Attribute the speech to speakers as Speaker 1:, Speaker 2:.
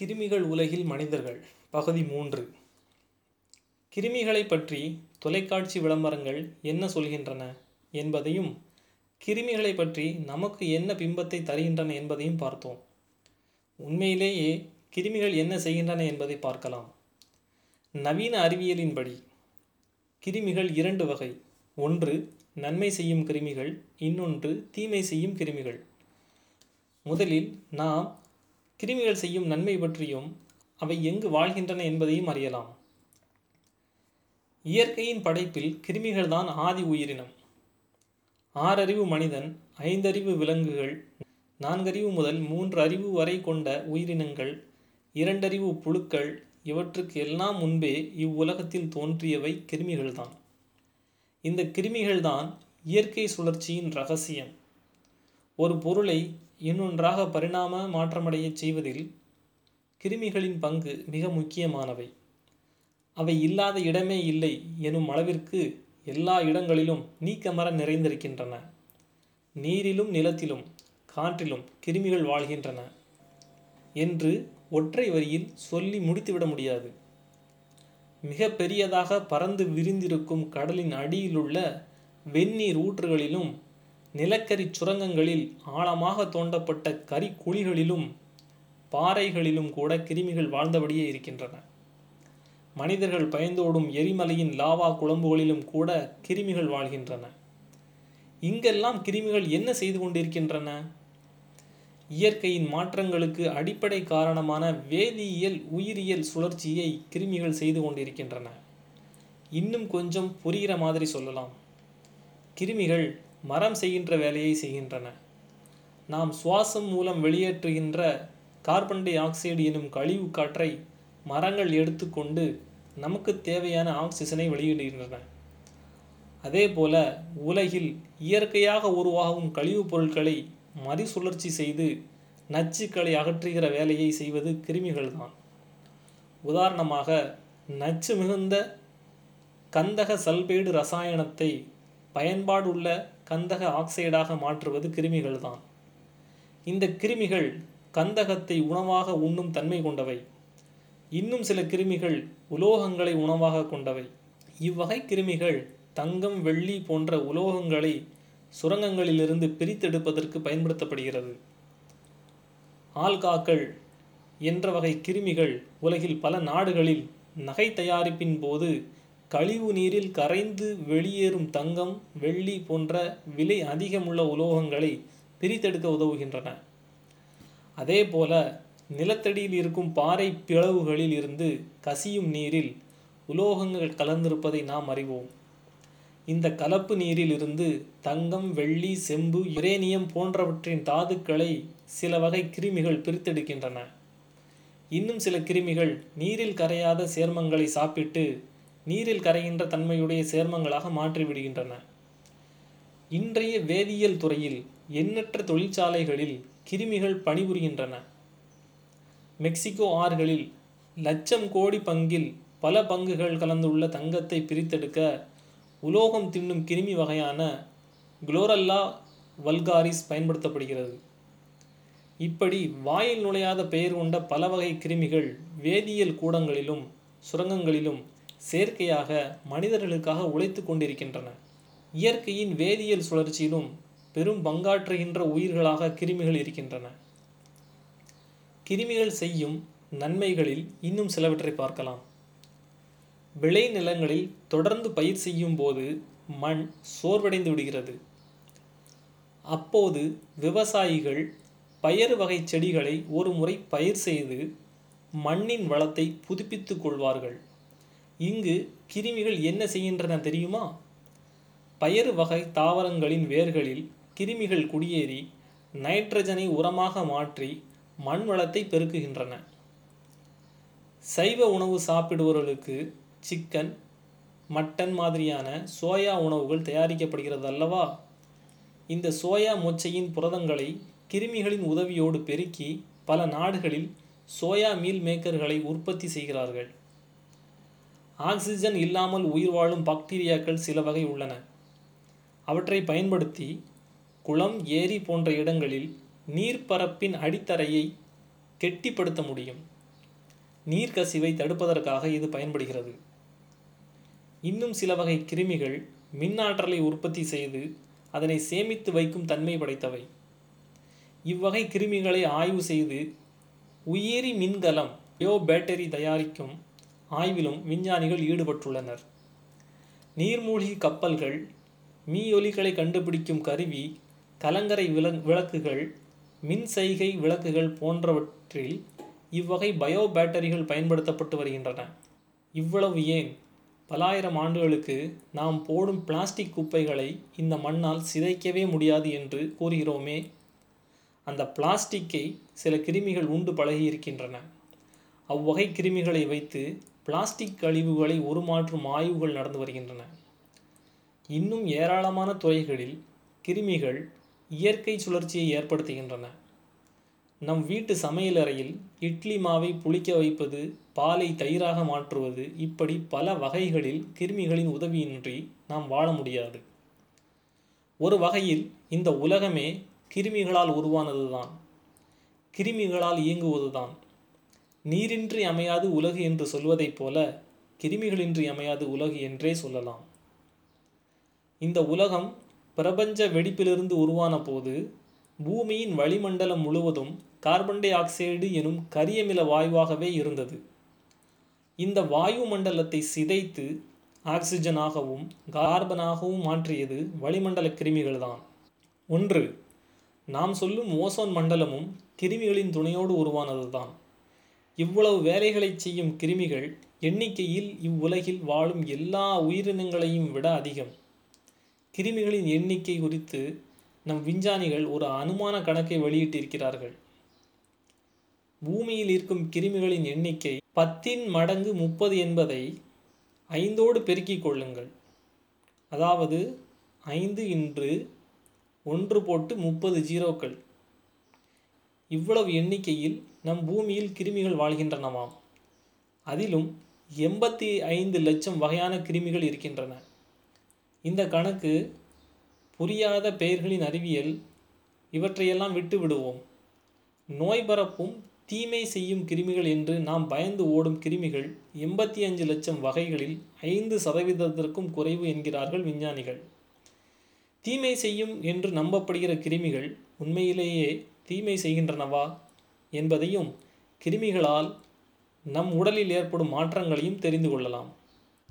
Speaker 1: கிருமிகள் உலகில் மனிதர்கள். பகுதி மூன்று. கிருமிகளைப் பற்றி தொலைக்காட்சி விளம்பரங்கள் என்ன சொல்கின்றன என்பதையும் கிருமிகளைப் பற்றி நமக்கு என்ன பிம்பத்தை தருகின்றன என்பதையும் பார்த்தோம். உண்மையிலேயே கிருமிகள் என்ன செய்கின்றன என்பதை பார்க்கலாம். நவீன அறிவியலின்படி கிருமிகள் இரண்டு வகை. ஒன்று நன்மை செய்யும் கிருமிகள். இன்னொன்று தீமை செய்யும் கிருமிகள். முதலில் நாம் கிருமிகள் செய்யும் நன்மை பற்றியும் அவை எங்கு வாழ்கின்றன என்பதையும் அறியலாம். இயற்கையின் படைப்பில் கிருமிகள்தான் ஆதி உயிரினம். ஆறறிவு மனிதன் ஐந்தறிவு விலங்குகள் நான்கறிவு முதல் மூன்று அறிவு வரை கொண்ட உயிரினங்கள் இரண்டறிவு புழுக்கள் இவற்றுக்கு எல்லாம் முன்பே இவ்வுலகத்தில் தோன்றியவை கிருமிகள்தான். இந்த கிருமிகள்தான் இயற்கை சுழற்சியின் ரகசியம். ஒரு பொருளை இன்னொன்றாக பரிணாம மாற்றமடையச் செய்வதில் கிருமிகளின் பங்கு மிக முக்கியமானவை. அவை இல்லாத இடமே இல்லை எனும் அளவிற்கு எல்லா இடங்களிலும் நீக்கமர நிறைந்திருக்கின்றன. நீரிலும் நிலத்திலும் காற்றிலும் கிருமிகள் வாழ்கின்றன என்று ஒற்றை வரியில் சொல்லி முடித்துவிட முடியாது. மிக பெரியதாக பறந்து விரிந்திருக்கும் கடலின் அடியிலுள்ள வெந்நீர் ஊற்றுகளிலும் நிலக்கரி சுரங்கங்களில் ஆழமாக தோண்டப்பட்ட கரி குழிகளிலும் பாறைகளிலும் கூட கிருமிகள் வாழ்ந்தபடியே இருக்கின்றன. மனிதர்கள் பயந்தோடும் எரிமலையின் லாவா குழம்புகளிலும் கூட கிருமிகள் வாழ்கின்றன. இங்கெல்லாம் கிருமிகள் என்ன செய்து கொண்டிருக்கின்றன? இயற்கையின் மாற்றங்களுக்கு அடிப்படை காரணமான வேதியியல் உயிரியல் சுழற்சியை கிருமிகள் செய்து கொண்டிருக்கின்றன. இன்னும் கொஞ்சம் புரிகிற மாதிரி சொல்லலாம். கிருமிகள் மரம் செய்கின்ற வேலையை செய்கின்றன. நாம் சுவாசம் மூலம் வெளியேற்றுகின்ற கார்பன் டை ஆக்சைடு எனும் கழிவு காற்றை மரங்கள் எடுத்துக்கொண்டு நமக்கு தேவையான ஆக்சிஜனை வெளியிடுகின்றன. அதே போல உலகில் இயற்கையாக உருவாகும் கழிவுப் பொருட்களை மறுசுழற்சி செய்து நச்சுக்களை அகற்றுகிற வேலையை செய்வது கிருமிகள் தான் உதாரணமாக நச்சு மிகுந்த கந்தக சல்பைடு ரசாயனத்தை பயன்பாடுள்ள கந்தக ஆக்சைடாக மாற்றுவது கிருமிகள் தான் இந்த கிருமிகள் கந்தகத்தை உணவாக உண்ணும் தன்மை கொண்டவை. இன்னும் சில கிருமிகள் உலோகங்களை உணவாக கொண்டவை. இவ்வகை கிருமிகள் தங்கம் வெள்ளி போன்ற உலோகங்களை சுரங்கங்களிலிருந்து பிரித்தெடுப்பதற்கு பயன்படுத்தப்படுகிறது. ஆல்காக்கள் என்ற வகை கிருமிகள் உலகில் பல நாடுகளில் நகை தயாரிப்பின் போது கழிவு நீரில் கரைந்து வெளியேறும் தங்கம் வெள்ளி போன்ற விலை அதிகமுள்ள உலோகங்களை பிரித்தெடுக்க உதவுகின்றன. அதே போல நிலத்தடியில் இருக்கும் பாறை பிளவுகளில் இருந்து கசியும் நீரில் உலோகங்கள் கலந்திருப்பதை நாம் அறிவோம். இந்த கலப்பு நீரில் இருந்து தங்கம் வெள்ளி செம்பு யுரேனியம் போன்றவற்றின் தாதுக்களை சில வகை கிருமிகள் பிரித்தெடுக்கின்றன. இன்னும் சில கிருமிகள் நீரில் கரையாத சேர்மங்களை சாப்பிட்டு நீரில் கரைகின்ற தன்மையுடைய சேர்மங்களாக மாற்றிவிடுகின்றன. இன்றைய வேதியியல் துறையில் எண்ணற்ற தொழிற்சாலைகளில் கிருமிகள் பணிபுரிகின்றன. மெக்சிகோ ஆறுகளில் லட்சம் கோடி பங்கில் பல பங்குகள் கலந்துள்ள தங்கத்தை பிரித்தெடுக்க உலோகம் தின்னும் கிருமி வகையான குளோரல்லா வல்காரிஸ் பயன்படுத்தப்படுகிறது. இப்படி வாயில் நுழையாத பெயர் கொண்ட பல வகை கிருமிகள் வேதியியல் கூடங்களிலும் சுரங்கங்களிலும் செயற்கையாக மனிதர்களுக்காக உழைத்து கொண்டிருக்கின்றன. இயற்கையின் வேதியியல் சுழற்சியிலும் பெரும் பங்காற்றுகின்ற உயிர்களாக கிருமிகள் இருக்கின்றன. கிருமிகள் செய்யும் நன்மைகளில் இன்னும் சிலவற்றை பார்க்கலாம். விளை நிலங்களில் தொடர்ந்து பயிர் செய்யும் போது மண் சோர்வடைந்து விடுகிறது. அப்போது விவசாயிகள் பயறு வகை செடிகளை ஒரு முறை பயிர் செய்து மண்ணின் வளத்தை புதுப்பித்துக் கொள்வார்கள். இங்கு கிருமிகள் என்ன செய்கின்றன தெரியுமா? பயறு வகை தாவரங்களின் வேர்களில் கிருமிகள் குடியேறி நைட்ரஜனை உரமாக மாற்றி மண் வளத்தை பெருக்குகின்றன. சைவ உணவு சாப்பிடுபவர்களுக்கு சிக்கன் மட்டன் மாதிரியான சோயா உணவுகள் தயாரிக்கப்படுகிறது அல்லவா இந்த சோயா மொச்சையின் புரதங்களை கிருமிகளின் உதவியோடு பெருக்கி பல நாடுகளில் சோயா மீல் மேக்கர்களை உற்பத்தி செய்கிறார்கள். ஆக்சிஜன் இல்லாமல் உயிர் வாழும் பாக்டீரியாக்கள் சில வகை உள்ளன. அவற்றை பயன்படுத்தி குளம் ஏரி போன்ற இடங்களில் நீர்ப்பரப்பின் அடித்தரையை கெட்டிப்படுத்த முடியும். நீர்க்கசிவை தடுப்பதற்காக இது பயன்படுகிறது. இன்னும் சில வகை கிருமிகள் மின்னாற்றலை உற்பத்தி செய்து அதனை சேமித்து வைக்கும் தன்மை படைத்தவை. இவ்வகை கிருமிகளை ஆய்வு செய்து உயிரி மின்கலம் பயோ பேட்டரி தயாரிக்கும் ஆய்விலும் விஞ்ஞானிகள் ஈடுபட்டுள்ளனர். நீர்மூழ்கி கப்பல்கள் மீயொலிகளை கண்டுபிடிக்கும் கருவி கலங்கரை வில விளக்குகள் மின்சைகை விளக்குகள் போன்றவற்றில் இவ்வகை பயோ பேட்டரிகள் பயன்படுத்தப்பட்டு வருகின்றன. இவ்வளவு ஏன்? பலாயிரம் ஆண்டுகளுக்கு நாம் போடும் பிளாஸ்டிக் குப்பைகளை இந்த மண்ணால் சிதைக்கவே முடியாது என்று கூறுகிறோமே. அந்த பிளாஸ்டிக்கை சில கிருமிகள் உண்டு பழகியிருக்கின்றன. அவ்வகை கிருமிகளை வைத்து பிளாஸ்டிக் கழிவுகளை உருமாற்றும் ஆய்வுகள் நடந்து வருகின்றன. இன்னும் ஏராளமான துறைகளில் கிருமிகள் இயற்கை சுழற்சியை ஏற்படுத்துகின்றன. நம் வீட்டு சமையலறையில் இட்லி மாவை புளிக்க வைப்பது பாலை தயிராக மாற்றுவது இப்படி பல வகைகளில் கிருமிகளின் உதவியின்றி நாம் வாழ முடியாது. ஒரு வகையில் இந்த உலகமே கிருமிகளால் உருவானதுதான். கிருமிகளால் இயங்குவதுதான். நீரின்றி அமையாது உலகு என்று சொல்வதைப் போல கிருமிகளின்றி அமையாது உலகு என்றே சொல்லலாம். இந்த உலகம் பிரபஞ்ச வெடிப்பிலிருந்து உருவான போது பூமியின் வளிமண்டலம் முழுவதும் கார்பன் டை ஆக்சைடு எனும் கரியமில வாயுவாகவே இருந்தது. இந்த வாயு மண்டலத்தை சிதைத்து ஆக்சிஜனாகவும் கார்பனாகவும் மாற்றியது வளிமண்டல கிருமிகள்தான் ஒன்று நாம் சொல்லும் ஓசோன் மண்டலமும் கிருமிகளின் துணையோடு உருவானதுதான். இவ்வளவு வேலைகளை செய்யும் கிருமிகள் எண்ணிக்கையில் இவ்வுலகில் வாழும் எல்லா உயிரினங்களையும் விட அதிகம். கிருமிகளின் எண்ணிக்கை குறித்து நம் விஞ்ஞானிகள் ஒரு அனுமான கணக்கை வெளியிட்டிருக்கிறார்கள். பூமியில் இருக்கும் கிருமிகளின் எண்ணிக்கை பத்தின் மடங்கு முப்பது என்பதை ஐந்தோடு பெருக்கிக் கொள்ளுங்கள். அதாவது ஐந்து இன்று ஒன்று போட்டு முப்பது ஜீரோக்கள். இவ்வளவு எண்ணிக்கையில் நம் பூமியில் கிருமிகள் வாழ்கின்றனவாம். அதிலும் எண்பத்தி ஐந்து லட்சம் வகையான கிருமிகள் இருக்கின்றன. இந்த கணக்கு புரியாத பெயர்களின் அறிவியல் இவற்றையெல்லாம் விட்டு விடுவோம் நோய் பரப்பும் தீமை செய்யும் கிருமிகள் என்று நாம் பயந்து ஓடும் கிருமிகள் எண்பத்தி அஞ்சு லட்சம் வகைகளில் ஐந்து சதவீதத்திற்கும் குறைவு என்கிறார்கள் விஞ்ஞானிகள். தீமை செய்யும் என்று நம்பப்படுகிற கிருமிகள் உண்மையிலேயே தீமை செய்கின்றனவா என்பதையும் கிருமிகளால் நம் உடலில் ஏற்படும் மாற்றங்களையும் தெரிந்து கொள்ளலாம்.